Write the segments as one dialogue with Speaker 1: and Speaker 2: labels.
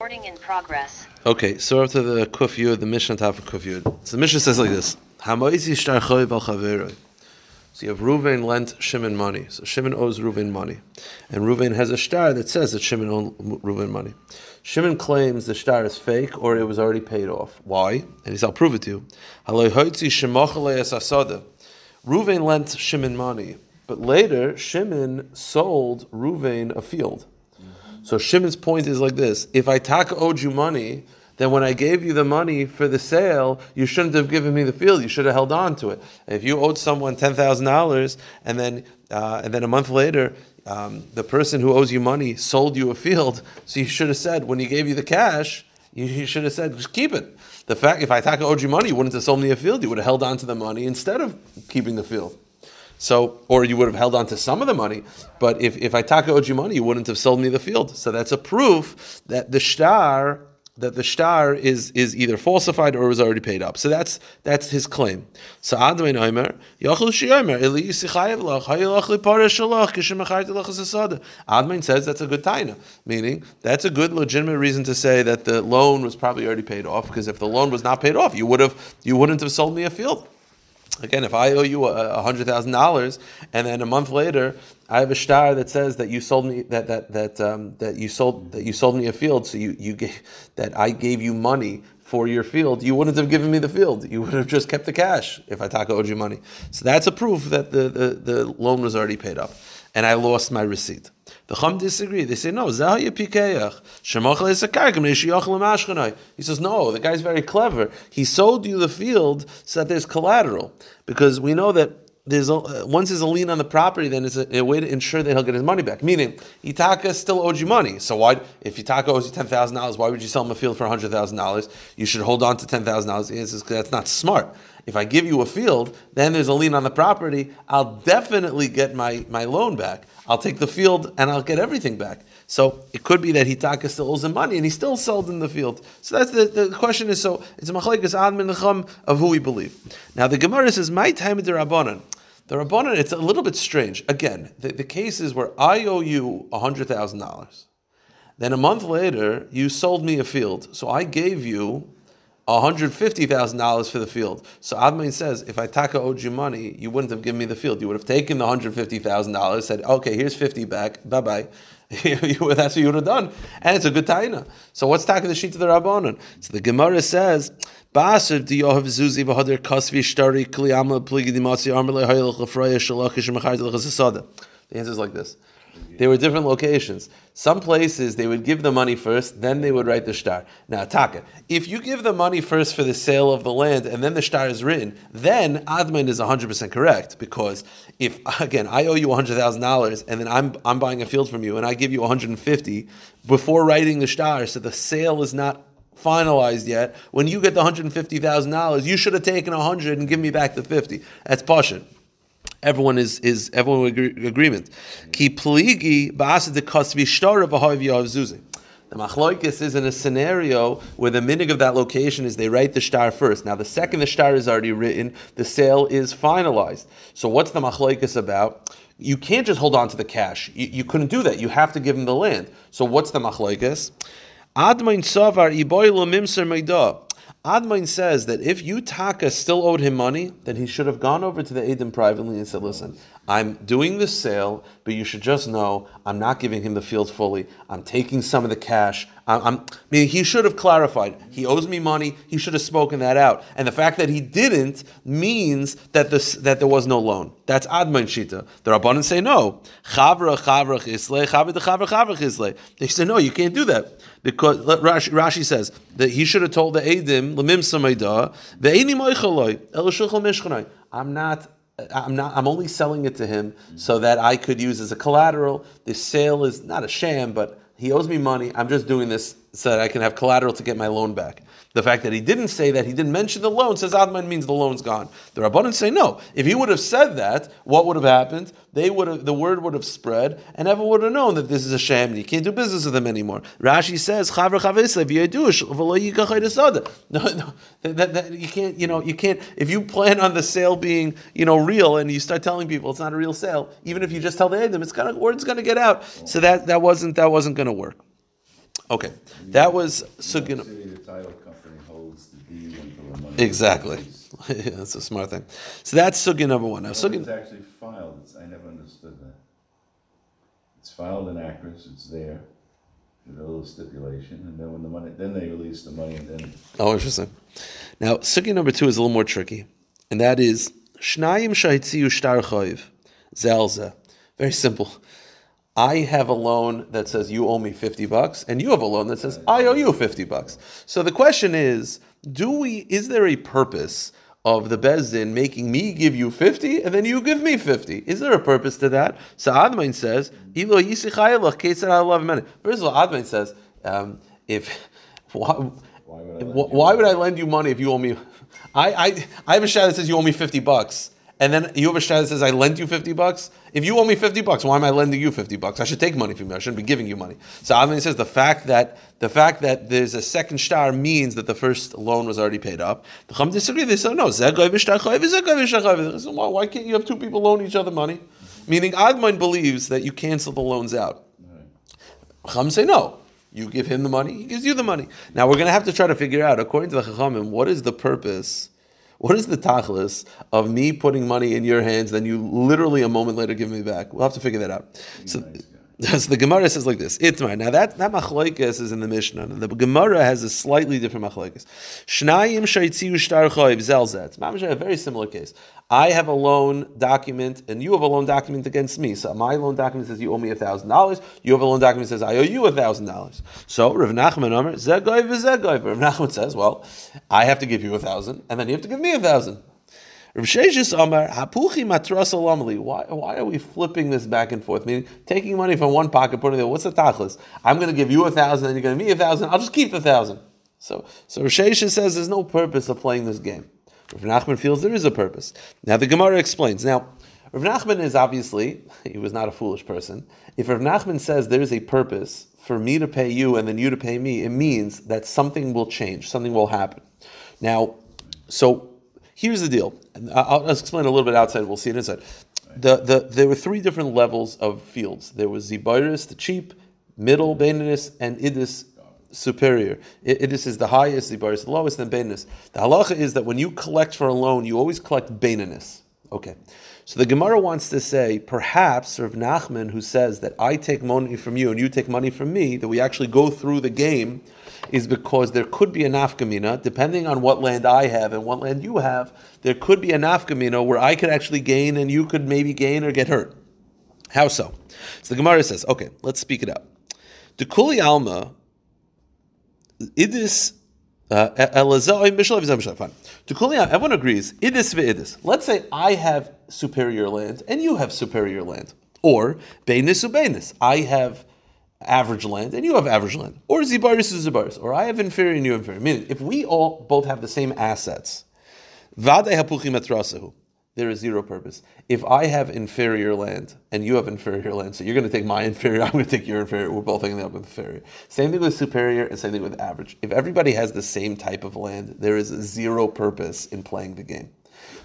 Speaker 1: Recording in progress.
Speaker 2: Okay, so to the kufyud, the Mishnah top of kufyud. So the Mishnah says like this. So you have Ruvain lent Shimon money. So Shimon owes Ruvain money, and Ruvain has a star that says that Shimon owed Ruvain money. Shimon claims the star is fake or it was already paid off. Why? And he says, "I'll prove it to you." Asada. Lent Shimon money, but later Shimon sold Ruvain a field. So Shimon's point is like this: If I taka owed you money, then when I gave you the money for the sale, you shouldn't have given me the field. You should have held on to it. If you owed someone ten thousand dollars, and then uh, and then a month later, um, the person who owes you money sold you a field, so you should have said when he gave you the cash, you, you should have said just keep it. The fact if I owed you money, you wouldn't have sold me a field. You would have held on to the money instead of keeping the field. So, or you would have held on to some of the money, but if, if I taka owed you money, you wouldn't have sold me the field. So that's a proof that the star that the star is is either falsified or was already paid up. So that's that's his claim. So Admon Omer, Yachul. Admon says that's a good taina, meaning that's a good legitimate reason to say that the loan was probably already paid off, because if the loan was not paid off, you would have you wouldn't have sold me a field. Again, if I owe you hundred thousand dollars, and then a month later I have a star that says that you sold me that that that um, that you sold that you sold me a field, so you you gave, that I gave you money for your field, you wouldn't have given me the field. You would have just kept the cash if I taka owed you money. So that's a proof that the, the, the loan was already paid up, and I lost my receipt. The Chum disagree. They say, no, He says, no, the guy's very clever. He sold you the field so that there's collateral. Because we know that there's a, uh, once there's a lien on the property, then it's a, a, way to ensure that he'll get his money back. Meaning, Itaka still owes you money. So why, if Itaka owes you ten thousand dollars, why would you sell him a field for hundred thousand dollars? You should hold on to ten thousand dollars. That's not smart. If I give you a field, then there's a lien on the property. I'll definitely get my, my loan back. I'll take the field and I'll get everything back. So it could be that Hitaka still owes him money and he still sold in the field. So that's the, the question is so it's machlekes ad minacham of who we believe. Now the Gemara says my time the rabbanon. The rabbanon it's a little bit strange. Again, the, the case is where I owe you hundred thousand dollars. Then a month later, you sold me a field. So I gave you $150,000 for the field. So Admon says, if I taka owed you money, you wouldn't have given me the field. You would have taken the $150,000, said, okay, here's 50 back, bye bye. That's what you would have done. And it's a good taina. So what's taka the sheet of the Rabbanon? So the Gemara says, yohav zuzi mechar The answer is like this. There were different locations. Some places they would give the money first, then they would write the star. Now, Taka, if you give the money first for the sale of the land and then the star is written, then Admon is 100% correct because if, again, I owe you $100,000 and then I'm, I'm buying a field from you and I give you 150 before writing the star, so the sale is not finalized yet. When you get the $150,000, you should have taken 100 and give me back the 50. That's Pashin everyone is is everyone with agree, agreement. Ki pligi ba'asad de kasvi shtar of. The machloikis is in a scenario where the minig of that location is they write the star first. Now, the second the star is already written, the sale is finalized. So, what's the machloikis about? You can't just hold on to the cash. You, you couldn't do that. You have to give him the land. So, what's the machloikis? Admon savar iboy mimser. Admon says that if Utaka still owed him money, then he should have gone over to the Adim privately and said, listen, I'm doing the sale, but you should just know I'm not giving him the field fully. I'm taking some of the cash. I'm, I'm, I mean, he should have clarified. He owes me money. He should have spoken that out. And the fact that he didn't means that this that there was no loan. That's Admon Shita. The Rabbanan say no. Chavra chavra chisle, chavra de chavra chavra chisle. They say no, you can't do that because Rashi, Rashi says that he should have told the Adim lemim samayda ve'eni moichaloi el mishchanai. I'm not I'm not. I'm only selling it to him so that I could use as a collateral. This sale is not a sham, but he owes me money. I'm just doing this so that I can have collateral to get my loan back. The fact that he didn't say that, he didn't mention the loan, says Admon means the loan's gone. The Rabbanan say no. If he would have said that, what would have happened? They would have, the word would have spread, and everyone would have known that this is a sham, and you can't do business with them anymore. Rashi says, no, no, that, that, you can't, you know, you can't, if you plan on the sale being, you know, real, and you start telling people it's not a real sale, even if you just tell the Adam, it's gonna, word's gonna get out. So that, that wasn't, that wasn't gonna work. Okay, that was.
Speaker 1: City, the title company holds the deed until the money.
Speaker 2: Exactly. that's a smart thing. So that's sugin number one. Now
Speaker 1: Well, It's actually filed, it's, I never understood that. It's filed in ACRIS, it's there, with a little stipulation, and then when the money, then they release the money, and then
Speaker 2: Oh, interesting. Now sugin number two is a little more tricky, and that is shnayim shahitziu shtar choiv zelza. Very simple. I have a loan that says you owe me 50 bucks, and you have a loan that says I owe you 50 bucks. So the question is, do we is there a purpose of the Bezdin making me give you 50 and then you give me 50? Is there a purpose to that? So Admon says, "Ilo yisichayelach ketzar. First of all, Admon says, um, if why,
Speaker 1: why would I? let
Speaker 2: Wh-
Speaker 1: you-
Speaker 2: Why would I lend you money if you owe me? I, I, I have a shot that says you owe me 50 bucks. And then you have a shot that says I lent you 50 bucks. If you owe me 50 bucks, why am I lending you 50 bucks? I should take money from you. I shouldn't be giving you money. So Avnei says the fact that the fact that there's a second star means that the first loan was already paid up. The Chum disagree. They say no. Zeh goy v'shtar choy, v'zeh goy v'shtar choy. They say, Why why can't you have two people loan each other money? Meaning Admon believes that you cancel the loans out. Chacham say no. You give him the money, he gives you the money. Now we're going to have to try to figure out, according to the Chachamim, what is the purpose, what is the tachlis of me putting money in your hands, then you literally a moment later give me back. We'll have to figure that out. So, so the Gemara says like this. Itmar. Now that that machlokes is in the Mishnah. The Gemara has a slightly different machlokes. Shnayim shaitziu shtar choiv zelzet. Mamash a very similar case. I have a loan document and you have a loan document against me. So my loan document says you owe me a thousand dollars. You have a loan document says I owe you a thousand dollars. So Rav Nachman Omer zegoy v'zegoy. Rav Nachman says, well, I have to give you a thousand, and then you have to give me a thousand. Rav Amar Hapuchi Matras. Why why are we flipping this back and forth? Meaning taking money from one pocket, putting it there. What's the tachlis? I'm going to give you a thousand, and you're going to give me a thousand. I'll just keep the thousand. So so Rav says there's no purpose of playing this game. Rav Nachman feels there is a purpose. Now the Gemara explains. Now Rav Nachman is obviously he was not a foolish person. If Rav Nachman says there is a purpose for me to pay you and then you to pay me, it means that something will change, something will happen. Now, so here's the deal. And I- I'll explain a little bit outside. We'll see it inside. The, the, there were three different levels of fields. There was Zibiris, the cheap, middle, Baininus, and Idis superior. Idis is the highest, Zibiris the lowest, then Baininus. The halacha is that when you collect for a loan, you always collect Baininus. Okay. So the Gemara wants to say, perhaps Rav Nachman, who says that I take money from you and you take money from me, that we actually go through the game, is because there could be a nafkamina, depending on what land I have and what land you have, there could be a nafkamina where I could actually gain and you could maybe gain or get hurt. How so? So the Gemara says, okay, let's speak it out. The Kuli Alma, Idis, uh, fine. To Kuli Alma, everyone agrees, Idis ve'idis. Let's say I have superior land and you have superior land. Or, Beinis u'Beinis. I have average land and you have average land. Or Zibaris u'Zibaris. Or I have inferior and you have inferior. Meaning, if we all both have the same assets. There is zero purpose. If I have inferior land and you have inferior land, so you're going to take my inferior, I'm going to take your inferior. We're both ending up with inferior. Same thing with superior and same thing with average. If everybody has the same type of land, there is zero purpose in playing the game.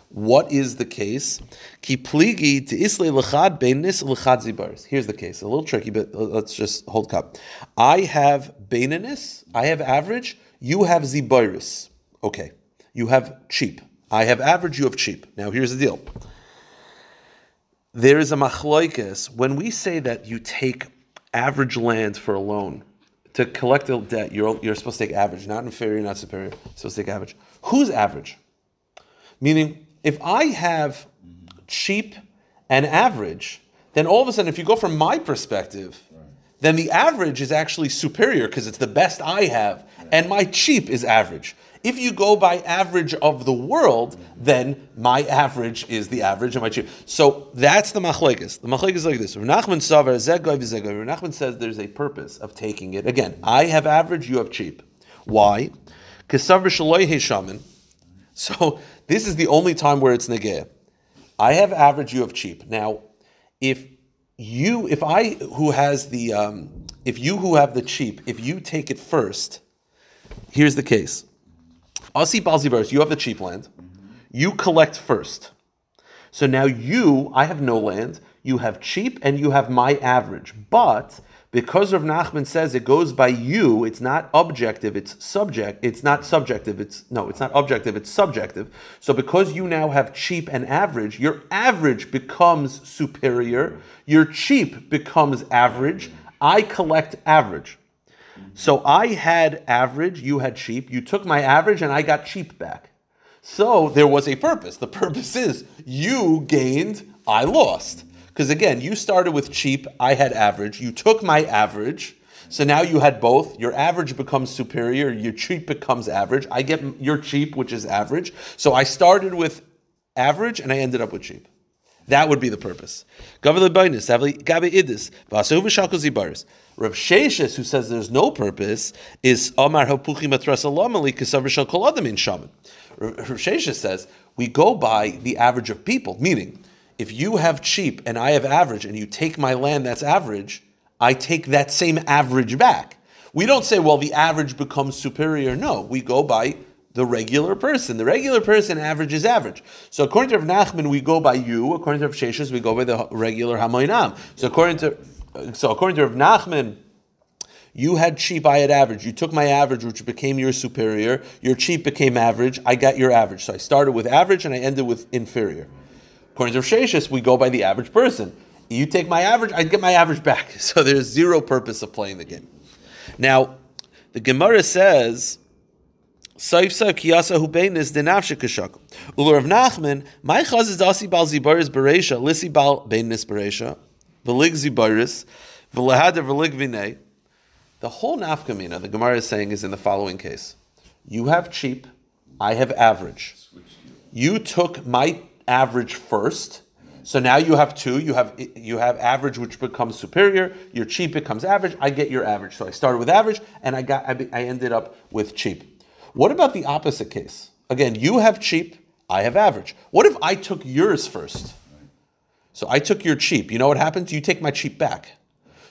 Speaker 2: What is the case? Pligi to zibaris. Here's the case. A little tricky, but let's just hold cup. I have beinis. I have average. You have zibaris. Okay. You have cheap. I have average. You have cheap. Now here's the deal. There is a machloikis when we say that you take average land for a loan to collect a debt. You're you're supposed to take average, not inferior, not superior. You're supposed to take average. Who's average? Meaning, if I have cheap and average, then all of a sudden, if you go from my perspective, then the average is actually superior because it's the best I have, and my cheap is average. If you go by average of the world, then my average is the average of my cheap. So that's the machlekes. The machlekes is like this. Rav Nachman Nachman says there's a purpose of taking it. Again, I have average, you have cheap. Why? Because. So this is the only time where it's negeh. I have average, you have cheap. Now, if you, if I who has the, um, if you who have the cheap, if you take it first, here's the case. Asi Balzibaris, you have the cheap land. You collect first. So now you, I have no land. You have cheap and you have my average. But because Rav Nachman says it goes by you, it's not objective, it's subject, it's not subjective, it's no, it's not objective, it's subjective. So because you now have cheap and average, your average becomes superior, your cheap becomes average. I collect average. So I had average, you had cheap, you took my average and I got cheap back. So there was a purpose. The purpose is you gained, I lost. Because again, you started with cheap, I had average. You took my average, so now you had both. Your average becomes superior, your cheap becomes average. I get your cheap, which is average. So I started with average and I ended up with cheap. That would be the purpose. Rav Sheshes, who says there's no purpose, is Amar Hapuchi Matrasalamali Kasav Shal Koladam in Shaman. Rav Sheshes says we go by the average of people, meaning if you have cheap and I have average and you take my land that's average, I take that same average back. We don't say, well, the average becomes superior. No, we go by the regular person. The regular person average is average. So according to Rav Nachman, we go by you. According to Rav Sheshes, we go by the regular Hamoinam. So according to so according to Rav Nachman, you had cheap, I had average. You took my average, which became your superior. Your cheap became average. I got your average. So I started with average and I ended with inferior. According to Sheshis, we go by the average person. You take my average, I get my average back. So there's zero purpose of playing the game. Now, the Gemara says, Saif Saif Kiyasa Hubeinis Denafshe Kashak. Ulur of Nachman, my chaz is Dasi Bal Zibaris Beresha, Lissi Bal Beinis Beresha, Velig Zibaris, Velahada Velig Vinay. The whole nafkamina, the Gemara is saying, is in the following case. You have cheap, I have average. You took my average first. So now you have two. You have you have average, which becomes superior. Your cheap becomes average. I get your average. So I started with average, and I got I, I ended up with cheap. What about the opposite case? Again, you have cheap. I have average. What if I took yours first? So I took your cheap. You know what happens? You take my cheap back.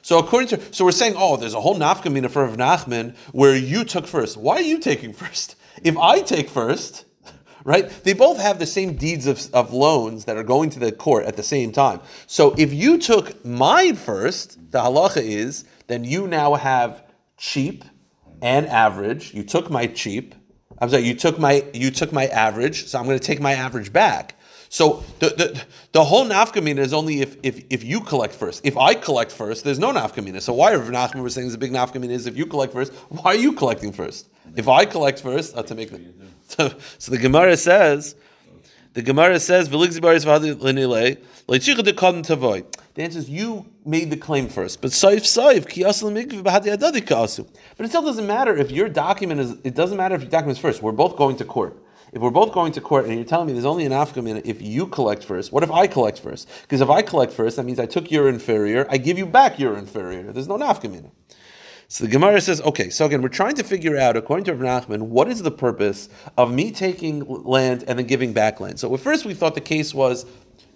Speaker 2: So according to so we're saying, oh, there's a whole nafkamina for Rav Nachman where you took first. Why are you taking first? If I take first, right? They both have the same deeds of, of loans that are going to the court at the same time. So if you took mine first, the halacha is, then you now have cheap and average. You took my cheap. I'm sorry, you took my you took my average, so I'm going to take my average back. So the, the, the whole nafkamina is only if, if, if you collect first. If I collect first, there's no nafkamina. So why Rav Nachman was saying a big nafkamina is if you collect first, why are you collecting first? If I collect first, uh, to make the, so, so the Gemara says, the Gemara says, The answer is you made the claim first, but saif saif But it still doesn't matter if your document is. It doesn't matter if your document is first. We're both going to court. If we're both going to court and you're telling me there's only an afkamina if you collect first, what if I collect first? Because if I collect first, that means I took your inferior, I give you back your inferior. There's no nafkamina. So the Gemara says, okay, so again, we're trying to figure out, according to Rav Nachman, what is the purpose of me taking land and then giving back land? So at first we thought the case was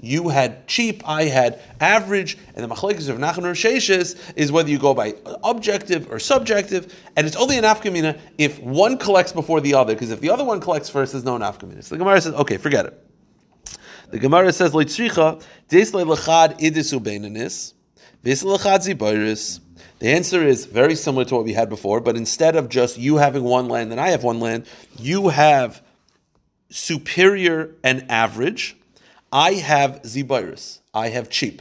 Speaker 2: you had cheap, I had average, and the machlekes of Nachman Sheshes is whether you go by objective or subjective, and it's only an afkamina if one collects before the other, because if the other one collects first, there's no afkamina. So the Gemara says, okay, forget it. The Gemara says, Leitzricha, Deslei Lechad Idisu Beinanis, Vesel Lechad Zibayris, the answer is very similar to what we had before, but instead of just you having one land and I have one land, you have superior and average. I have zibaris. I have cheap.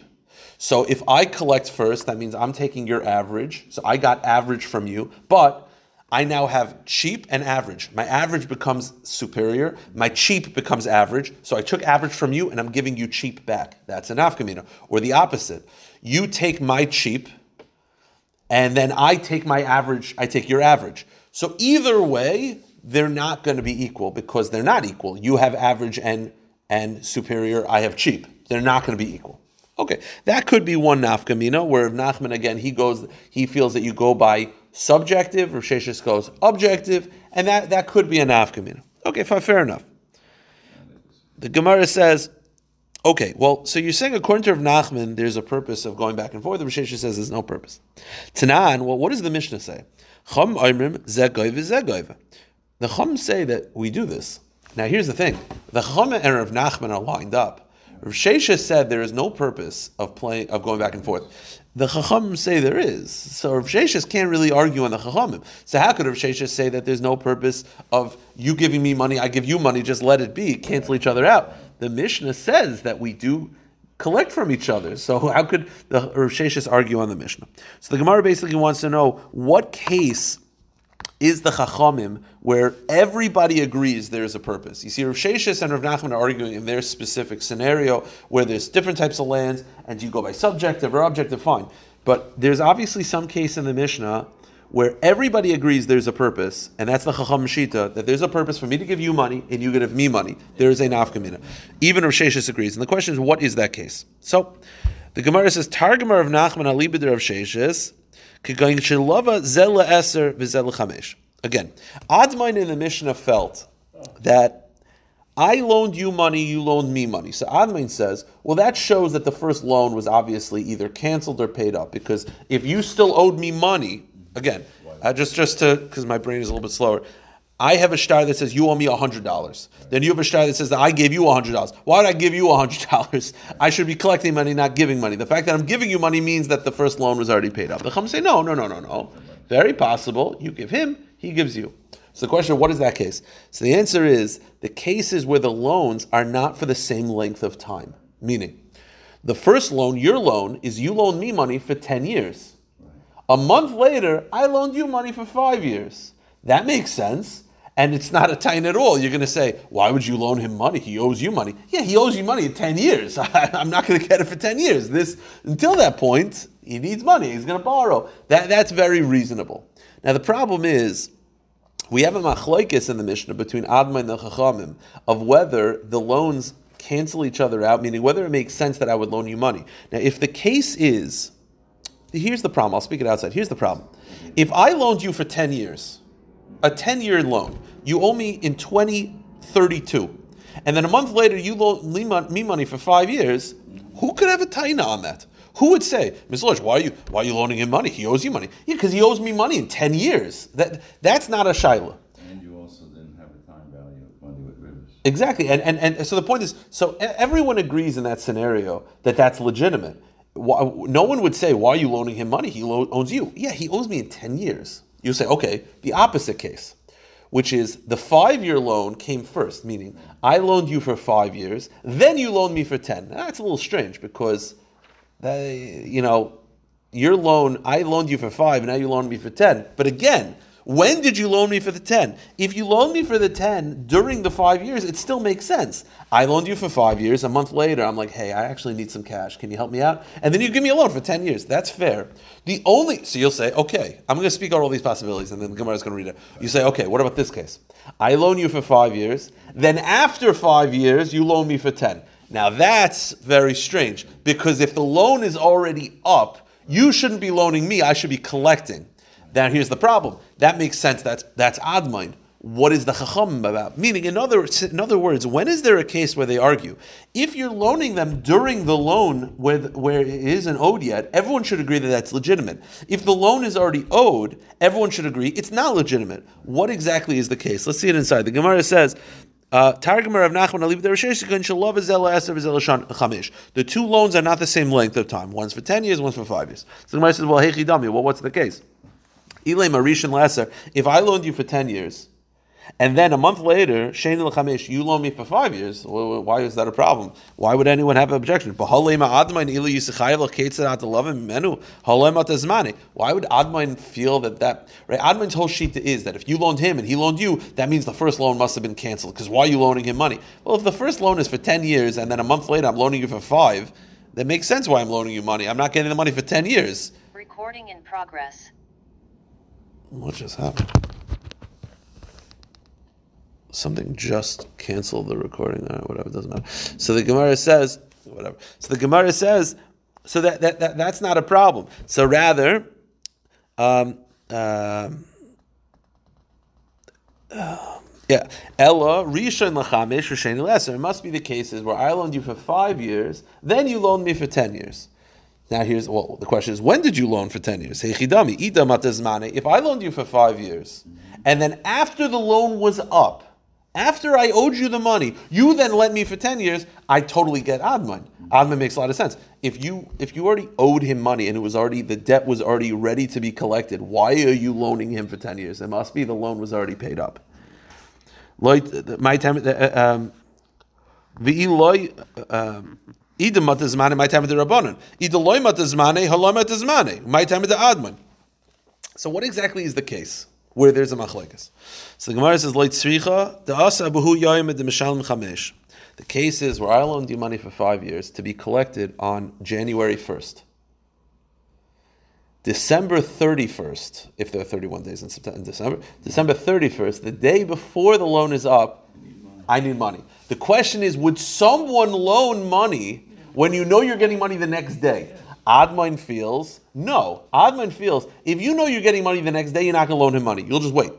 Speaker 2: So if I collect first, that means I'm taking your average. So I got average from you, but I now have cheap and average. My average becomes superior. My cheap becomes average. So I took average from you and I'm giving you cheap back. That's an afkamina. Or the opposite. You take my cheap and then I take my average, I take your average. So either way, they're not going to be equal because they're not equal. You have average and and superior, I have cheap. They're not going to be equal. Okay, that could be one nafkamina where Nachman again he goes he feels that you go by subjective, or Sheshis goes objective, and that, that could be a nafkamina. Okay, fair enough. The Gemara says Okay, well, so you're saying according to Rav Nachman, there's a purpose of going back and forth. The Rishesha says there's no purpose. Tanan, well, what does the Mishnah say? Chum The Chum say that we do this. Now, here's the thing: the Chum and Rav Nachman are lined up. Rav Shesha said there is no purpose of playing of going back and forth. The Chachamim say there is. So Rav Sheshes can't really argue on the Chachamim. So how could Rav Sheshes say that there's no purpose of you giving me money, I give you money, just let it be, cancel each other out? The Mishnah says that we do collect from each other. So how could the Rav Sheshes argue on the Mishnah? So the Gemara basically wants to know what case is the Chachamim where everybody agrees there's a purpose. You see, Rav Sheshes and Rav Nachman are arguing in their specific scenario where there's different types of lands, and you go by subjective or objective, fine. But there's obviously some case in the Mishnah where everybody agrees there's a purpose, and that's the Chacham Shita, that there's a purpose for me to give you money and you give me money. There is a nafkamina. Even Rav Sheshes agrees. And the question is, what is that case? So, the Gemara says, Targumar of Nachman alibid of Sheshes, Again, Admon in the Mishnah felt that I loaned you money, you loaned me money. So Admon says, well, that shows that the first loan was obviously either canceled or paid up. Because if you still owed me money, again, uh, just just to because my brain is a little bit slower. I have a star that says you owe me hundred dollars. Then you have a star that says I gave you hundred dollars. Why would I give you hundred dollars? I should be collecting money, not giving money. The fact that I'm giving you money means that the first loan was already paid up. The Chum say no, no, no, no, no. Very possible. You give him, he gives you. So the question: What is that case? So the answer is the cases where the loans are not for the same length of time. Meaning, the first loan, your loan, is you loan me money for ten years. A month later, I loaned you money for five years. That makes sense and it's not a tain at all. You're going to say, why would you loan him money? He owes you money. Yeah, he owes you money in 10 years. I'm not going to get it for 10 years. This Until that point, he needs money. He's going to borrow. That, that's very reasonable. Now, the problem is, we have a machlokes in the Mishnah between Adma and the Chachamim of whether the loans cancel each other out, meaning whether it makes sense that I would loan you money. Now, if the case is, here's the problem. I'll speak it outside. Here's the problem. If I loaned you for 10 years, a 10 year loan. You owe me in 2032. And then a month later, you loan me money for five years. Who could have a taina on that? Who would say, Ms. Losh, why are you why are you loaning him money? He owes you money. Yeah, because he owes me money in 10 years. That that's not a shaila.
Speaker 1: And you also didn't have a time value of money with rivers.
Speaker 2: Exactly. And, and and so the point is, so everyone agrees in that scenario that that's legitimate. No one would say, why are you loaning him money? He owns you. Yeah, he owes me in 10 years you say, okay, the opposite case, which is the five year loan came first, meaning I loaned you for five years, then you loaned me for 10. That's a little strange because, they, you know, your loan, I loaned you for five, and now you loaned me for 10. But again, when did you loan me for the 10? If you loan me for the 10 during the five years, it still makes sense. I loaned you for five years. A month later, I'm like, hey, I actually need some cash. Can you help me out? And then you give me a loan for 10 years. That's fair. The only, so you'll say, okay, I'm going to speak out all these possibilities, and then the Gemara is going to read it. You say, okay, what about this case? I loan you for five years. Then after five years, you loan me for 10. Now that's very strange because if the loan is already up, you shouldn't be loaning me, I should be collecting. Now here's the problem. That makes sense. That's that's Admon. What is the chacham about? Meaning, in other in other words, when is there a case where they argue? If you're loaning them during the loan where where it isn't owed yet, everyone should agree that that's legitimate. If the loan is already owed, everyone should agree it's not legitimate. What exactly is the case? Let's see it inside. The Gemara says. The two loans are not the same length of time. One's for 10 years, one's for 5 years. So the Gemara says, well, hey, well, what's the case? Ilay Marishan Lesser, if I loaned you for 10 years, and then a month later, Shane Chamesh, you loan me for five years. Why is that a problem? Why would anyone have an objection? Why would Admon feel that that right? Admon's whole sheet is that if you loaned him and he loaned you, that means the first loan must have been canceled. Because why are you loaning him money? Well, if the first loan is for ten years and then a month later I'm loaning you for five, that makes sense why I'm loaning you money. I'm not getting the money for ten years.
Speaker 3: Recording in progress.
Speaker 2: What just happened? Something just canceled the recording. All right, whatever, doesn't matter. So the Gemara says, whatever. So the Gemara says, so that, that, that that's not a problem. So rather, um, uh, yeah, Ella Rishon Lachamish Rishon Lesser. It must be the cases where I loaned you for five years, then you loaned me for ten years. Now here's well the question is when did you loan for ten years? Hey, if I loaned you for five years, and then after the loan was up, After I owed you the money, you then lent me for 10 years, I totally get Admon. Admon makes a lot of sense. If you if you already owed him money and it was already the debt was already ready to be collected, why are you loaning him for 10 years? It must be the loan was already paid up. My time, uh, um, Ida matazmane, my time of the Rabbanon. Ida loy matazmane, haloi matazmane, my time of the Admon. So what exactly is the case where there's a machlekes? So the Gemara says, "Loy tzricha the asa abuhu yoyim de mishalim chamesh." The case is where I loaned you money for five years to be collected on January first. December 31st, if there are 31 days in, September, December, December 31st, the day before the loan is up, I need money. The question is, would someone loan money when you know you're getting money the next day? Admon feels, no. Admon feels, if you know you're getting money the next day, you're not going to loan him money. You'll just wait.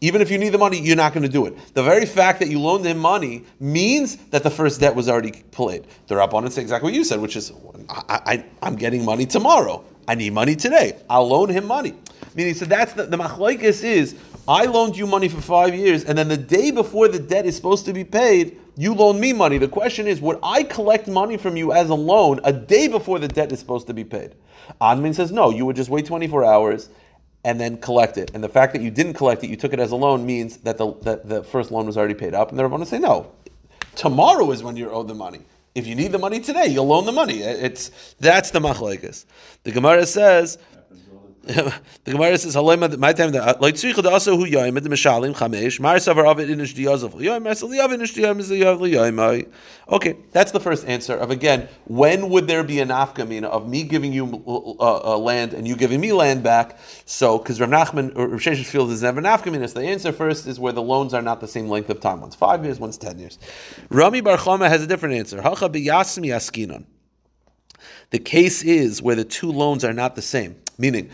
Speaker 2: Even if you need the money, you're not going to do it. The very fact that you loaned him money means that the first debt was already paid. The Rabbanan say exactly what you said, which is, I, am getting money tomorrow. I need money today. I'll loan him money. Meaning, so that's the, the machlaikis is, I loaned you money for five years, and then the day before the debt is supposed to be paid, you loan me money. The question is, would I collect money from you as a loan a day before the debt is supposed to be paid? Admon says, no, you would just wait 24 hours and then collect it. And the fact that you didn't collect it, you took it as a loan, means that the, that the first loan was already paid up. And they're going to say, no, tomorrow is when you're owed the money. If you need the money today, you'll loan the money. It's that's the machlekes. The Gemara says the Gemara says, "Halema my time that like tzricha also who yoyim the mishalim chamesh mar savar avid inish diyazov yoyim mar sali avid inish diyam is yoyim Okay, that's the first answer of again. When would there be an afkamina of me giving you uh, uh, land and you giving me land back? So because Rav Nachman or Rav Sheshes feels there's never an afkamina. So the answer first is where the loans are not the same length of time. One's five years, one's ten years. Rami Bar Chama has a different answer. Hacha biyasmi askinon. The case is where the two loans are not the same, meaning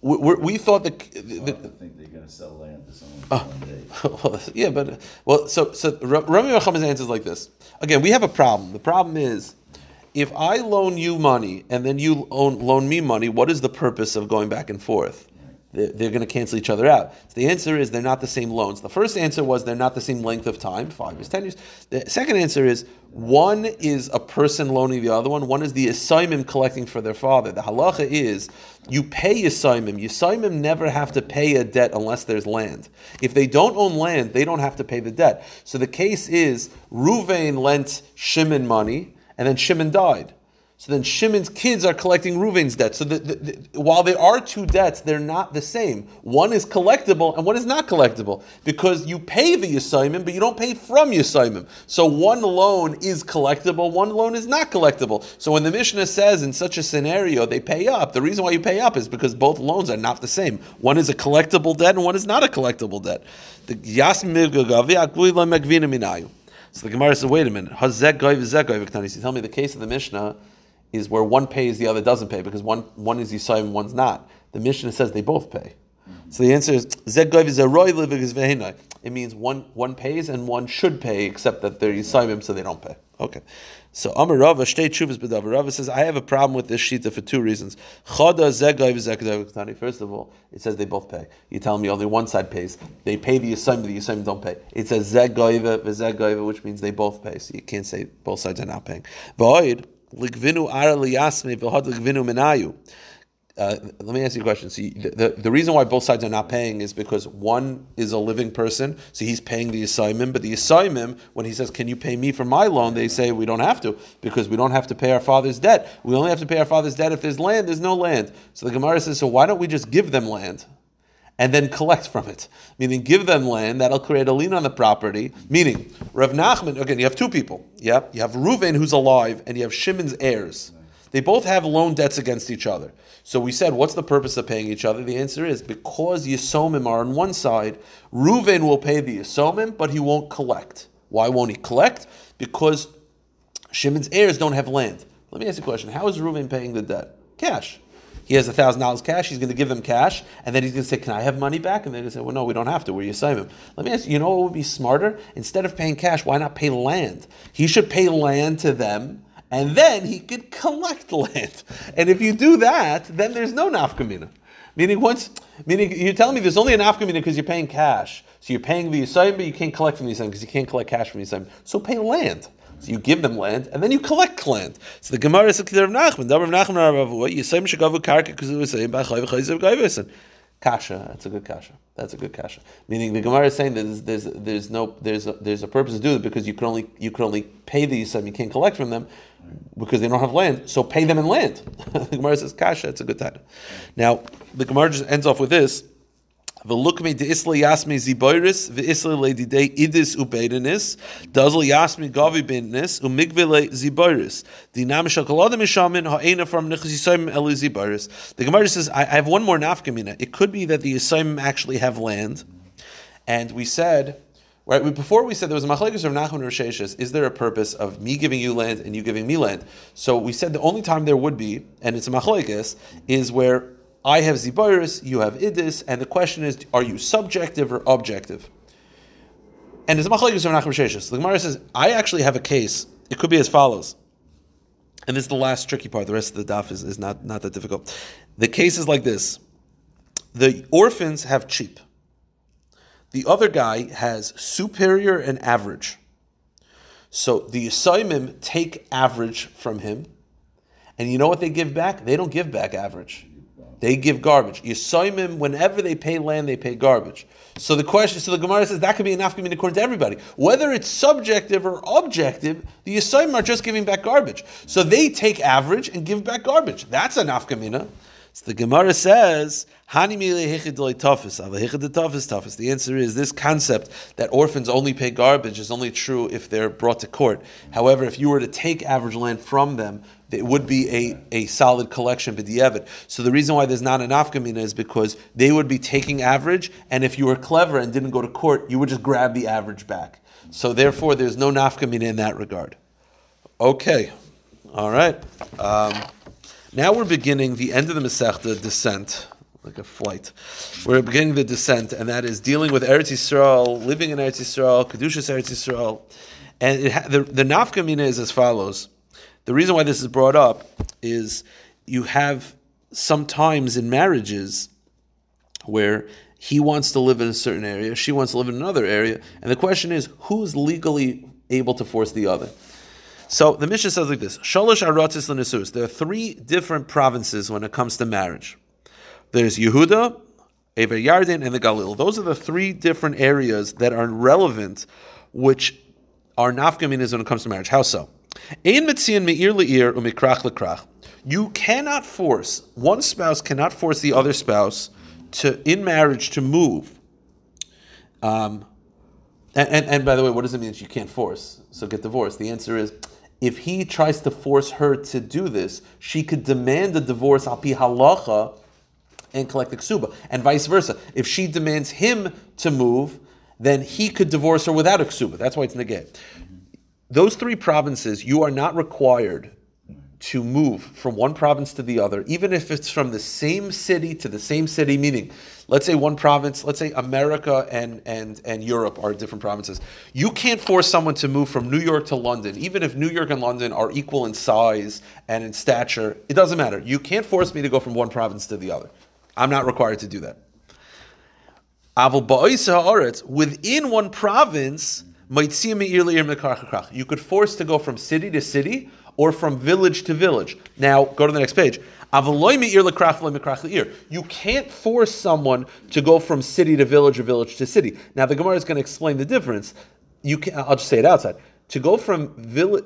Speaker 2: we, we thought that. The,
Speaker 1: I think they're going to sell land to someone
Speaker 2: oh,
Speaker 1: one day.
Speaker 2: well, yeah, but well, so so Rami Yochaman's answer is like this. Again, we have a problem. The problem is, if I loan you money and then you own, loan me money, what is the purpose of going back and forth? They're, going to cancel each other out. So the answer is they're not the same loans. The first answer was they're not the same length of time, five years, ten years. The second answer is one is a person loaning the other one. One is the assignment collecting for their father. The halacha is you pay Yisaimim. Yisaimim never have to pay a debt unless there's land. If they don't own land, they don't have to pay the debt. So the case is Ruvain lent Shimon money, and then Shimon died. So then Shimon's kids are collecting Ruvain's debt. So the, the, the, while there are two debts, they're not the same. One is collectible and one is not collectible because you pay the Yisaimim, but you don't pay from Yisaimim. So one loan is collectible, one loan is not collectible. So when the Mishnah says in such a scenario they pay up, the reason why you pay up is because both loans are not the same. One is a collectible debt and one is not a collectible debt. The so the Gemara says, wait a minute. Tell me the case of the Mishnah is where one pays, the other doesn't pay, because one, one is Yisayim and one's not. The Mishnah says they both pay. Mm-hmm. So the answer is It means one one pays and one should pay, except that they're Yisayim, so they don't pay. Okay. So Amar Rava, Shtei Chuvas B'Davar. Rava says, I have a problem with this shita for two reasons. First of all, it says they both pay. You tell me only one side pays. They pay the Yisayim, the Yisayim don't pay. It says V'Zegoiva, which means they both pay. So you can't say both sides are not paying. V'Oid, Ligvinu ligvinu. Uh, let me ask you a question. See, the, the, the, reason why both sides are not paying is because one is a living person, so he's paying the assignment. But the assignment, when he says, "Can you pay me for my loan?" they say, "We don't have to because we don't have to pay our father's debt. We only have to pay our father's debt if there's land. There's no land." So the Gemara says, "So why don't we just give them land?" And then collect from it. Meaning, give them land that'll create a lien on the property. Meaning, Rav Nachman, again, you have two people. Yeah, you have Reuven who's alive, and you have Shimon's heirs. They both have loan debts against each other. So we said, what's the purpose of paying each other? The answer is because Yisomim are on one side, Reuven will pay the Yisomim, but he won't collect. Why won't he collect? Because Shimon's heirs don't have land. Let me ask you a question. How is Reuven paying the debt? Cash he has a thousand dollars cash, he's going to give them cash, and then he's going to say, "Can I have money back?" And they're going to say, "Well, no, we don't have to. We're Yisayim." Let me ask you. You know what would be smarter? Instead of paying cash, why not pay land? He should pay land to them, and then he could collect land. And if you do that, then there's no nafkamina. Meaning once, meaning you're telling me there's only an afkamina because you're paying cash. So you're paying the Yisayim, but you can't collect from the Yisayim because you can't collect cash from the Yisayim. So pay land. So you give them land, and then you collect land. So the Gemara is Rav Nachman. Rav Nachman Rav Yisayim shagavu karka saying b'chay v'chayzev gaivesin. Kasha, that's a good kasha. That's a good kasha. Meaning the Gemara is saying that there's, there's, there's no there's a, there's a purpose to do it because you can only you can only pay the Yisayim, you can't collect from them because they don't have land. So pay them in land. the Gemara says kasha. It's a good time. Now the Gemara just ends off with this. V'lukmi de isla yasmi ziboiris v'isla leididei idis ubeidenis dazl yasmi gavi bindnis umigvele ziboiris dinam shakaladim mishamin ha'ena from nichas yisayim eli. The Gemara says, I, I have one more nafkamina. It could be that the yisayim actually have land, and we said. Right, before we said there was a machlekes of Nachman Risheshes, is there a purpose of me giving you land and you giving me land? So we said the only time there would be, and it's a machlekes, is where I have zibaris, you have idis, and the question is, are you subjective or objective? And it's a machlekes of Nachman Risheshes. The Gemara says, I actually have a case. It could be as follows. And this is the last tricky part. The rest of the daf is, is not, not that difficult. The case is like this. The orphans have cheap. The other guy has superior and average. So the Yisayimim take average from him, and you know what they give back? They don't give back average. They give garbage. Yisayimim, whenever they pay land, they pay garbage. So the question, so the Gemara says that could be an afkamin according to everybody. Whether it's subjective or objective, the Yisayim are just giving back garbage. So they take average and give back garbage. That's an afkamina. So the Gemara says, the answer is this concept that orphans only pay garbage is only true if they're brought to court. However, if you were to take average land from them, it would be a, a solid collection b'di'evet. So the reason why there's not an afkamina is because they would be taking average, and if you were clever and didn't go to court, you would just grab the average back. So therefore, there's no nafkamina in that regard. Okay, all right. Um, now we're beginning the end of the Masechta descent, like a flight. We're beginning the descent, and that is dealing with Eretz Yisrael, living in Eretz Yisrael, Kedushas Eretz Yisrael. And ha- the, the nafkamina is as follows. The reason why this is brought up is you have sometimes in marriages where he wants to live in a certain area, she wants to live in another area, and the question is who's legally able to force the other? So the Mishnah says like this: Shalosh aratzis l'nesus. There are three different provinces when it comes to marriage. There's Yehuda, Ever Yarden, and the Galil. Those are the three different areas that are relevant, which are nafkaminas when it comes to marriage. How so? You cannot force one spouse cannot force the other spouse to in marriage to move. Um, and, and, and by the way, what does it mean that you can't force? So get divorced. The answer is if he tries to force her to do this, she could demand a divorce halacha and collect the ksuba, and vice versa. If she demands him to move, then he could divorce her without a ksuba. That's why it's negate. Those three provinces, you are not required to move from one province to the other, even if it's from the same city to the same city, meaning, let's say one province, let's say America and, and, and Europe are different provinces. You can't force someone to move from New York to London, even if New York and London are equal in size and in stature. It doesn't matter. You can't force me to go from one province to the other. I'm not required to do that. Within one province, you could force to go from city to city or from village to village. Now, go to the next page. You can't force someone to go from city to village or village to city. Now, the Gemara is going to explain the difference. You can, I'll just say it outside. To go from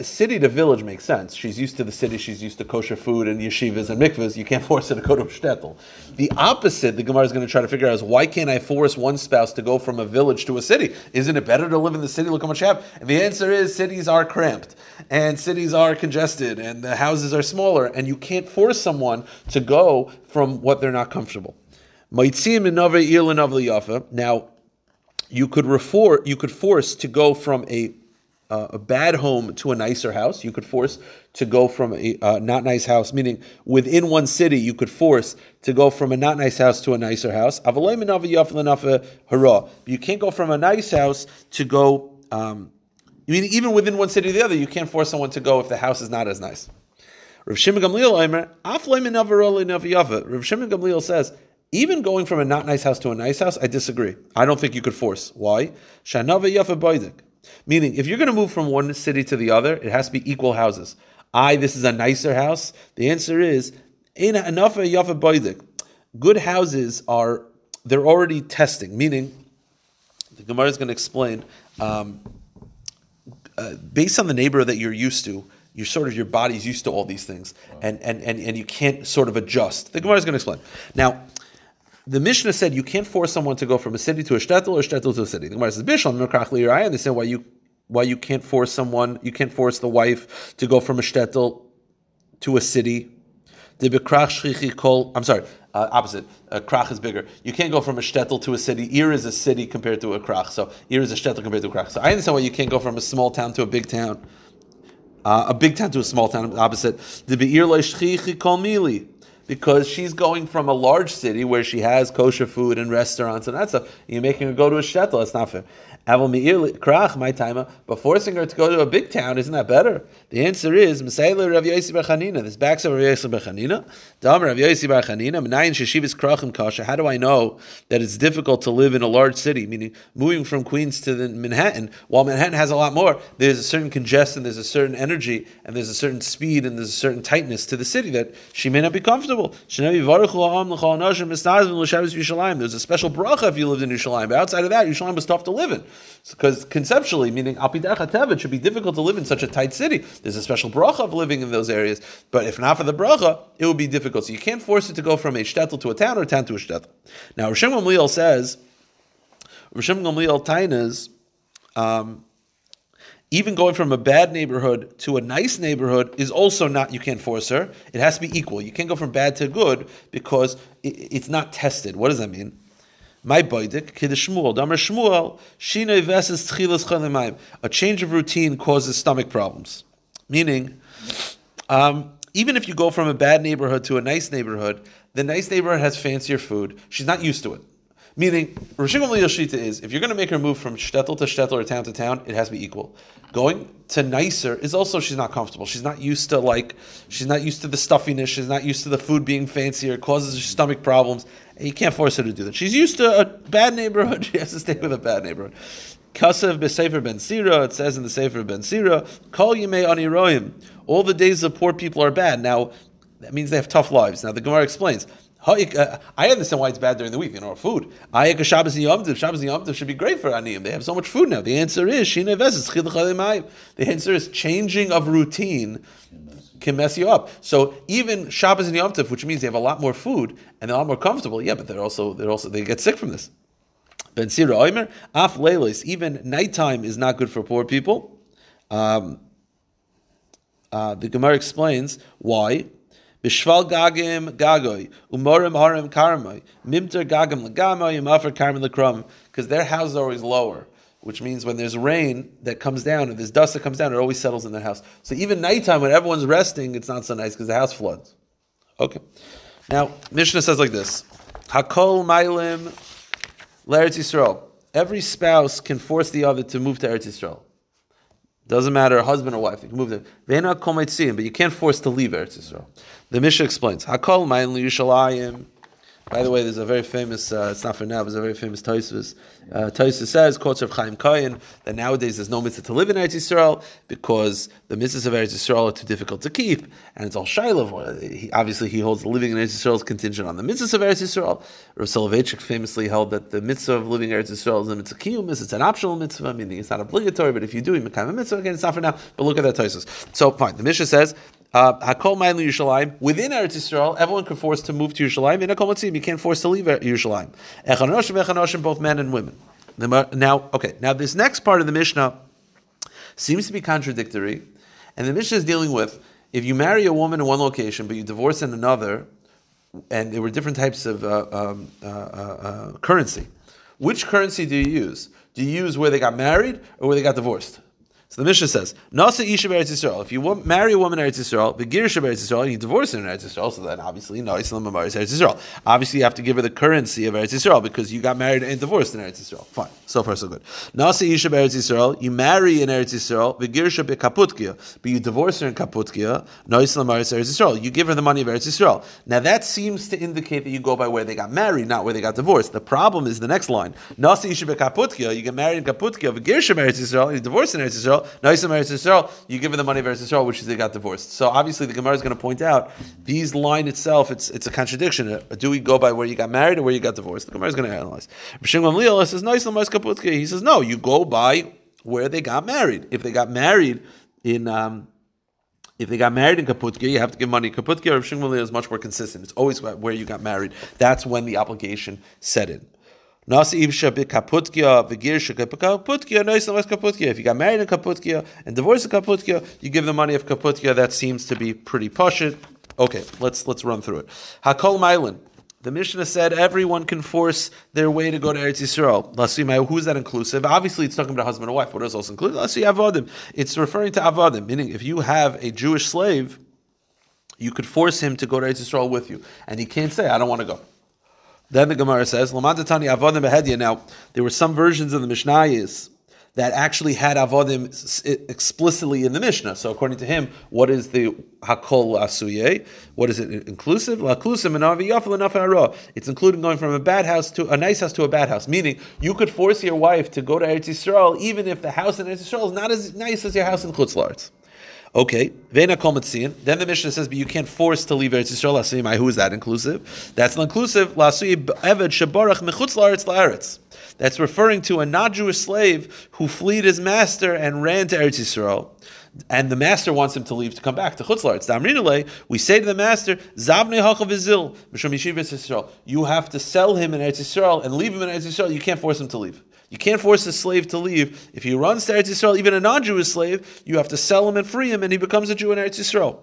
Speaker 2: city to village makes sense. She's used to the city, she's used to kosher food and yeshivas and mikvahs. You can't force her to go to a shtetl. The opposite, the Gemara is going to try to figure out is why can't I force one spouse to go from a village to a city? Isn't it better to live in the city? Look how much you have. And the answer is cities are cramped and cities are congested and the houses are smaller and you can't force someone to go from what they're not comfortable. Now, you could refor- you could force to go from a uh, a bad home to a nicer house. You could force to go from a uh, not nice house, meaning within one city, you could force to go from a not nice house to a nicer house. You can't go from a nice house to go. Um, I mean, even within one city or the other, you can't force someone to go if the house is not as nice. Rav Shimon Gamliel says Even going from a not nice house to a nice house, I disagree. I don't think you could force. Why? Meaning, if you're going to move from one city to the other, it has to be equal houses. I, this is a nicer house. The answer is, enough. Good houses are, they're already testing, meaning, the Gemara is going to explain, um, uh, based on the neighborhood that you're used to, you're sort of your body's used to all these things, and, and, and, and you can't sort of adjust. The Gemara is going to explain. Now, the Mishnah said you can't force someone to go from a city to a shtetl or a shtetl to a city. The Gemara says, Bishlam, I understand why you why you can't force someone, you can't force the wife to go from a shtetl to a city. I'm sorry, uh, opposite. A krach is bigger. You can't go from a shtetl to a city. Ir is a city compared to a krach. So Ir is a shtetl compared to a krach. So I understand why you can't go from a small town to a big town. Uh, a big town to a small town, opposite. The be'ir kol mili because she's going from a large city where she has kosher food and restaurants and that stuff. You're making her go to a shtetl. That's not fair. Avol Krach, my timer, but forcing her to go to a big town, isn't that better? The answer is, Messiah Rav Yossi Bar Chanina. This backs up Rav Yossi Bar Chanina. Rav Yossi Bar Chanina, Menayin Sheshivas Krachim Kasha. How do I know that it's difficult to live in a large city, meaning moving from Queens to Manhattan, while Manhattan has a lot more, there's a certain congestion, there's a certain energy, and there's a certain speed, and there's a certain tightness to the city that she may not be comfortable. There's a special bracha if you lived in Yerushalayim, but outside of that, Yerushalayim was tough to live in. Because conceptually, meaning Alpidech it should be difficult to live in such a tight city. There's a special bracha of living in those areas. But if not for the bracha, it would be difficult. So you can't force it to go from a shtetl to a town or a town to a shtetl. Now, Rishon Gamliel says, Rishon Gamliel tainas, um, even going from a bad neighborhood to a nice neighborhood is also not, you can't force her. It has to be equal. You can't go from bad to good because it's not tested. What does that mean? My boidik, kid Shmuel, Damar Shmuel, Shino Veses Tchilas Chalimayim. A change of routine causes stomach problems. Meaning, um, even if you go from a bad neighborhood to a nice neighborhood, the nice neighborhood has fancier food. She's not used to it. Meaning, Rosh Shita is if you're going to make her move from shtetl to shtetl or town to town, it has to be equal. Going to nicer is also she's not comfortable. She's not used to like she's not used to the stuffiness. She's not used to the food being fancier. It causes her stomach problems. And you can't force her to do that. She's used to a bad neighborhood. She has to stay with a bad neighborhood. Kasev b'sefer ben Sira. It says in the sefer ben Sira, "Kol yimei aniroim." All the days of poor people are bad. Now that means they have tough lives. Now the Gemara explains uh, I understand why it's bad during the week, you know, food. Ayek Shabbos Yom Shabbos Yom should be great for Aniyim. They have so much food now. The answer is Shina The answer is changing of routine can mess you up. So even Shabbos and Yom Tov, which means they have a lot more food and they're a lot more comfortable, yeah, but they're also they're also they get sick from this. Ben Sira Oimer, Af Leilis, even nighttime is not good for poor people. Um, uh, the Gemara explains why. Bishval gagim gagoy, umorim harim karmoy, mimter gagim legamoy, umafar karmim lekrom, because their houses are always lower, which means when there's rain that comes down and there's dust that comes down, it always settles in their house. So even nighttime when everyone's resting, it's not so nice because the house floods. Okay. Now, Mishnah says like this: Hakol mailim l'Eretz Yisrael. Every spouse can force the other to move to Eretz Yisrael. Doesn't matter, husband or wife, you can move them. But you can't force to leave Eretz Yisrael. The Mishnah explains, Hakol Mayin Yerushalayim. By the way, there's a very famous, uh, it's not for now, but there's a very famous Tosfos. Uh, says, quotes of Chaim Kohen, that nowadays there's no mitzvah to live in Eretz Yisrael because the mitzvahs of Eretz Yisrael are too difficult to keep, and it's all Shiloh. He, obviously, he holds living in Eretz Yisrael is contingent on the mitzvahs of Eretz Yisrael. Rav Soloveitchik famously held that the mitzvah of living in Eretz Yisrael is a mitzvah kiyumis, it's an optional mitzvah, meaning it's not obligatory, but if you do, you become a mitzvah. Again, it's not for now, but look at that Tosfos. So, fine. The Mishnah says, Hakol Ma'in Yerushalayim within Eretz Yisrael, everyone can force to move to Yerushalayim. In a Matzim, you can't force to leave Yerushalayim. Echanoshim, Echanoshim, both men and women. Now, okay. Now, this next part of the Mishnah seems to be contradictory, and the Mishnah is dealing with if you marry a woman in one location but you divorce in another, and there were different types of uh, um, uh, uh, uh currency. Which currency do you use? Do you use where they got married or where they got divorced? So the Mishnah says, Nasa Isha Eretz Yisrael. If you marry a woman in Eretz Yisrael, the Girish Eretz Yisrael, and you divorce her in Eretz Yisrael, so then obviously, no, Islam Eretz Yisrael. Obviously, you have to give her the currency of Eretz Yisrael because you got married and divorced in Eretz Yisrael. Fine. So far, so good. Nasa Isha Eretz Yisrael, you marry in Eretz Yisrael, the Girish Kaputkia, but you divorce her in Kaputkia, no Islam Eretz Yisrael. You give her the money of Eretz Yisrael. Now that seems to indicate that you go by where they got married, not where they got divorced. The problem is the next line. Nasa Isha Kaputkia, you get married in Kaputkia, the Girish Eretz Yisrael, and you divorce in Eretz Yisrael, no Islam Eretz Yisrael, you give her the money of Eretz Yisrael, which is they got divorced. So obviously the Gemara is going to point out these line itself, it's it's a contradiction. Uh, Do we go by where you got married or where you got divorced? The Gemara is going to analyze. Gamliel says. He says no, you go by where they got married. If they got married in. Um, if they got married in Kaputkia, you have to give money. Kaputkia Rav Shimon is much more consistent. It's always where you got married. That's when the obligation set in. If you got married in Kaputkia and divorced in Kaputkia, you give the money of Kaputkia. That seems to be pretty poshut. Okay, let's let's run through it. Hakol Mailan. The Mishnah said everyone can force their way to go to Eretz Yisrael. Lasui, who is that inclusive? Obviously, it's talking about husband and wife, but it is also included. Lasui Avodim. It's referring to Avodim, meaning if you have a Jewish slave, you could force him to go to Eretz Yisrael with you, and he can't say, "I don't want to go." Then the Gemara says, "Lamantatani avodim behedya." Now, there were some versions of the Mishnayos that actually had avodim explicitly in the Mishnah. So, according to him, what is the hakol asuye? What is it inclusive? It's including going from a bad house to a nice house to a bad house. Meaning, you could force your wife to go to Eretz Yisrael, even if the house in Eretz Yisrael is not as nice as your house in Chutz La'aretz. Okay, Vena Kometzian. Then the Mishnah says, but you can't force to leave Eretz Yisrael. Who is that inclusive? That's not inclusive. Lasuyim Eved Shabarach Mechutz La'aretz La'aretz. That's referring to a non-Jewish slave who fled his master and ran to Eretz Yisrael. And the master wants him to leave to come back to Chutz La'aretz. We say to the master, Zavnei Hachav Vizil, Mishum Yisrael. You have to sell him in Eretz Yisrael and leave him in Eretz Yisrael. You can't force him to leave. You can't force a slave to leave. If he runs to Eretz Yisrael, even a non-Jewish slave, you have to sell him and free him, and he becomes a Jew in Eretz Yisrael.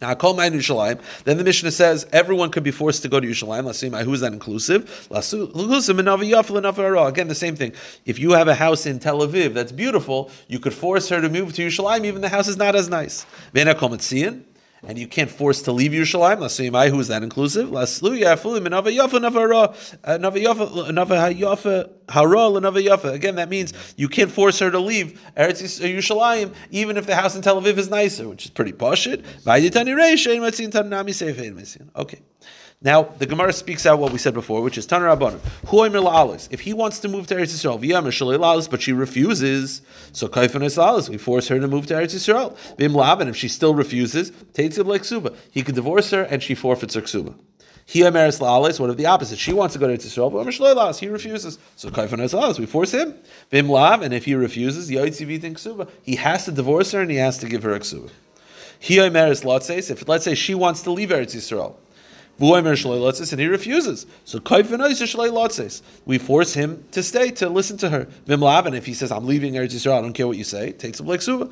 Speaker 2: Now, call my Yerushalayim. Then the Mishnah says everyone could be forced to go to Yerushalayim. Let's see, who is that inclusive? Again, the same thing. If you have a house in Tel Aviv that's beautiful, you could force her to move to Yerushalayim, even the house is not as nice and you can't force to leave Yerushalayim. Lasuyimai, who is that inclusive? Lasluya fulim Nava Yafa Nava uh, Nava Yafa Hara Nava Yafa. Again, that means you can't force her to leave Eretz uh, Yerushalayim, even if the house in Tel Aviv is nicer, which is pretty poshut. Okay. Now the Gemara speaks out what we said before, which is Tanar Rabbanim. If he wants to move to Eretz Yisrael, V'yamershloy Lalas, but she refuses, so Kaifan we force her to move to Eretz Yisrael. Vim and if she still refuses, Teitzib like. He could divorce her and she forfeits her Ksuba. He Ameris La'alis, one of the opposite. She wants to go to Eretz Yisrael, but he refuses. So Kaifan we force him. Vim Lav, and if he refuses, Yoitziv Ksuba. He has to divorce her and he has to give her a Ksuba. He Ameris Latzes, if let's say she wants to leave Eretz Yisrael and he refuses. So we force him to stay to listen to her. And if he says, "I'm leaving Eretz Yisrael, I don't care what you say," takes him like suva.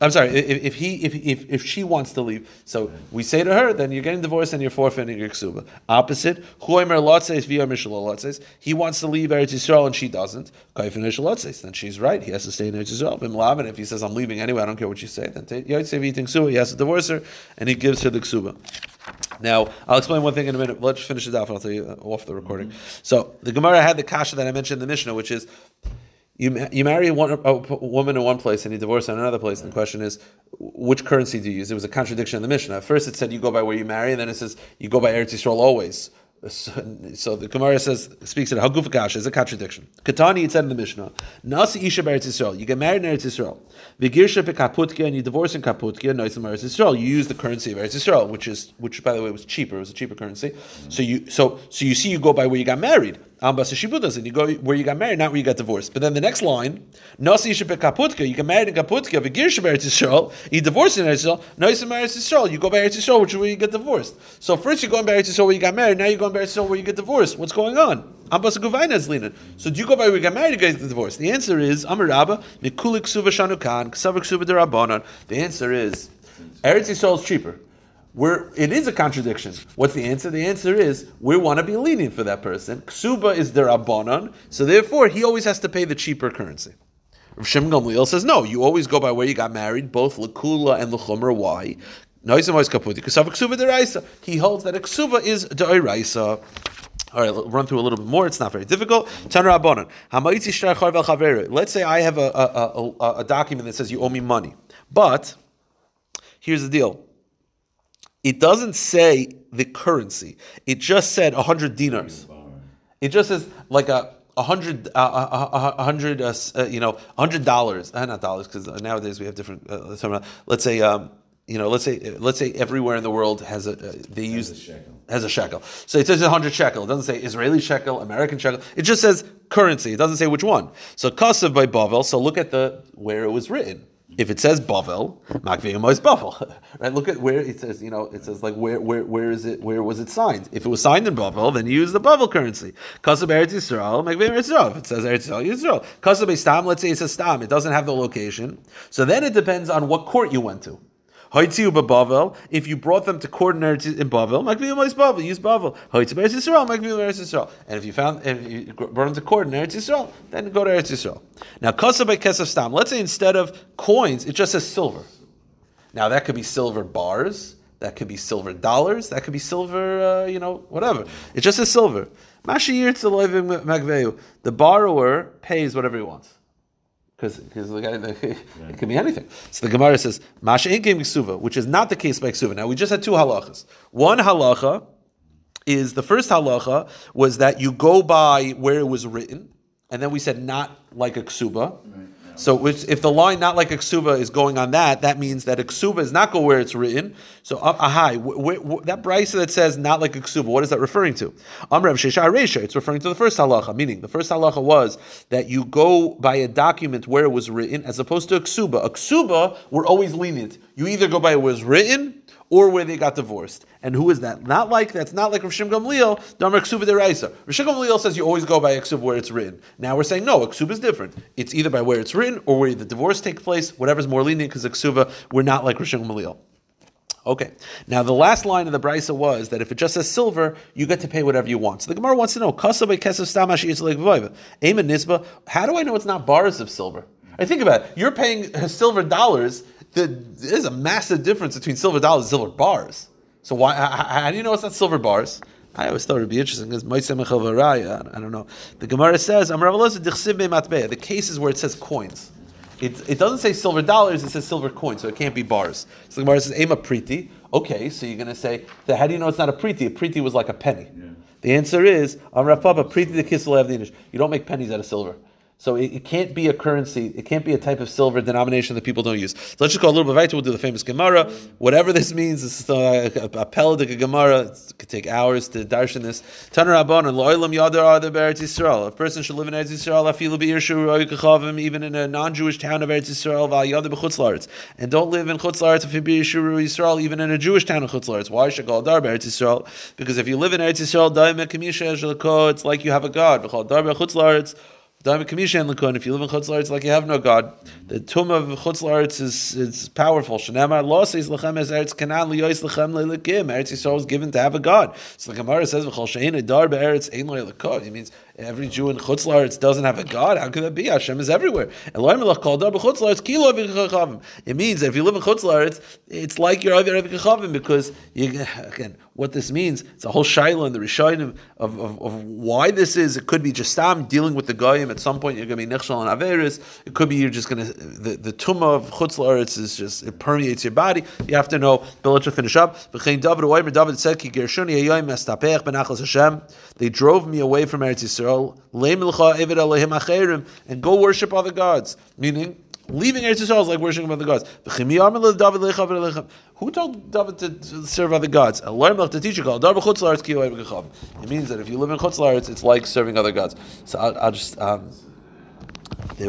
Speaker 2: I'm sorry. If, if he if, if if she wants to leave, so we say to her, then you're getting divorced and you're forfeiting your ksuba. Opposite, huaymer lotzeis via mishal he wants to leave Eretz Yisrael and she doesn't. Kai finish lotsis, then she's right. He has to stay in Eretz Yisrael. And if he says, "I'm leaving anyway, I don't care what you say," then you say he has to divorce her and he gives her the ksuba. Now, I'll explain one thing in a minute. Let's finish it off and I'll tell you off the recording. So, the Gemara had the kasha that I mentioned in the Mishnah, which is you, you marry one, a woman in one place and you divorce in another place. And the question is, which currency do you use? It was a contradiction in the Mishnah. At first, it said you go by where you marry, and then it says you go by Eretz Yisrael always. So, the Gemara says speaks it Haguf Kasha is a contradiction. Katani it said in the Mishnah, Nasi Isha Eretz Yisrael. You get married in Eretz Yisrael. Vigirsha Kaputkia and you divorce in Kaputkia. Noisim Eretz Yisrael. You use the currency of Eretz Yisrael, which is which by the way was cheaper. It was a cheaper currency. So you so so you see you go by where you got married. Ambas Shibudas, and you go where you got married, not where you got divorced. But then the next line, Nasi Kaputka, you get married in Kaputka, Vigir Eretz Yisrael, you divorced in Eretz Yisrael, Noisim Eretz Yisrael, you go by Eretz Yisrael, which is where you get divorced. So first you're going by Eretz Yisrael where you got married, now you're going by Yisrael where you get divorced. What's going on? Ambas Guvaina is. So do you go by where you got married, you get divorced? The answer is Amar Rabba, Mikulik Suva Shanukan, Ksavak Suva Derabanan. The answer is Eretz Yisrael is cheaper. We're, it is a contradiction. What's the answer? The answer is we want to be lenient for that person. Ksuba is Derabanan, so therefore he always has to pay the cheaper currency. Rav Shimon Gamliel says no. You always go by where you got married, both Lakula and Lachumra. Why? He holds that a ksuba is da'iraisa. All right, we'll run through a little bit more. It's not very difficult. Let's say I have a, a, a, a document that says you owe me money, but here's the deal. It doesn't say the currency. It just said hundred dinars. It just says like a a hundred, uh, a, a hundred, uh, uh, you know, a hundred dollars. Uh, not dollars because nowadays we have different. Uh, let's say. Um, you know, let's say let's say everywhere in the world has a uh, they use
Speaker 1: a shekel.
Speaker 2: has a shekel. So it says a hundred shekel. It doesn't say Israeli shekel, American shekel. It just says currency. It doesn't say which one. So kasav by Bavel. So look at the where it was written. If it says Bavel, Makviyam is Bavel. Right? Look at where it says. You know, it says like where where where is it? Where was it signed? If it was signed in Bavel, then you use the Bavel currency. Kasav Eretz Yisrael, Eretz Yisrael. If it says Eretz Yisrael, Yisrael. Kasav Stam. Let's say it says Stam. It doesn't have the location. So then it depends on what court you went to. Bavel. If you brought them to court in Bavel, Bavel, use Bavel. Yisrael, And if you found, if you brought them to court in Eretz Yisrael, then go to Eretz Yisrael. Now, Kasa by Stam. Let's say instead of coins, it just says silver. Now that could be silver bars. That could be silver dollars. That could be silver, uh, you know, whatever. It just says silver. The borrower pays whatever he wants because the guy yeah. it can be anything. So the Gemara says Masha Ksuva, which is not the case by Ksuva. Now we just had two halachas. One halacha is the first halacha was that you go by where it was written, and then we said not like a ksuba. Right. So which, if the line not like a is going on that, that means that a is not go where it's written. So uh, ahai, wh- wh- that brisa that says not like a what is that referring to? Amrav shesha reisha. It's referring to the first halacha, meaning the first halacha was that you go by a document where it was written, as opposed to a ksuba. A we're always lenient. You either go by it was written or where they got divorced. And who is that? Not like that's not like Rishim Gamliel, Damar Ksuba Deraisa. Rishim Gamliel says you always go by ksuba where it's written. Now we're saying no, ksuba is different. It's either by where it's written or where the divorce takes place, whatever's more lenient, because ksuba, we're not like Rishim Gamliel. Okay. Now the last line of the brisa was that if it just says silver, you get to pay whatever you want. So the Gemara wants to know. How do I know it's not bars of silver? I think about it. You're paying silver dollars the, there's a massive difference between silver dollars and silver bars. So why? How, do you know it's not silver bars? I always thought it'd be interesting because I don't know. The Gemara says, the cases where it says coins. It, it doesn't say silver dollars, it says silver coins, so it can't be bars. So the Gemara says, Ema priti. Okay, so you're going to say, that how do you know it's not a priti? A priti was like a penny. Yeah. The answer is, Amrav Papa, priti the kisel have the You don't make pennies out of silver. So it, it, can't be a currency. It can't be a type of silver denomination that people don't use. So let's just go a little bit right. We'll do the famous Gemara. Whatever this means, it's uh, a, a, a Peladik Gemara. It could take hours to darshan this. Taner Rabban and Loilam Yadar Adar Eretz Yisrael. A person should live in Eretz Yisrael. Afilu Be'ir even in a non-Jewish town of Eretz Yisrael. Va'yadar B'Chutz And don't live in Chutz Laretz. If you be Yisrael, even in a Jewish town of Chutz Laretz. Why should go Dar Eretz Yisrael? Because if you live in Eretz Yisrael, it's like you have a God. Chutz if you live in Chutz it's like you have no God. The tomb of Chutz is is powerful. Shenamar lo says lechem es eretz kanan liyois lechem leilikim. Eretz Yisrael is given to have a God. So the Gemara says v'chol shein adar be'eretz ein lo It means every Jew in Chutz doesn't have a God. How could that be? Hashem is everywhere. It means that if you live in Chutz it's like you're over Kechavim because you, again, what this means, it's a whole shaila in the Rishonim of, of, of, why this is. It could be just Stam dealing with the Goyim. At some point, you're going to be Nechshal and Averis. It could be you're just going to, the, the Tumah of Chutz is just, it permeates your body. You have to know, but let's finish up. David said, They drove me away from Eretz Yisrael Yisrael, and go worship other gods. Meaning, leaving Eretz Yisrael is like worshiping other gods. Who told David to serve other gods? It means that if you live in Chutz it's like serving other gods. So I'll, I'll just. Um, they,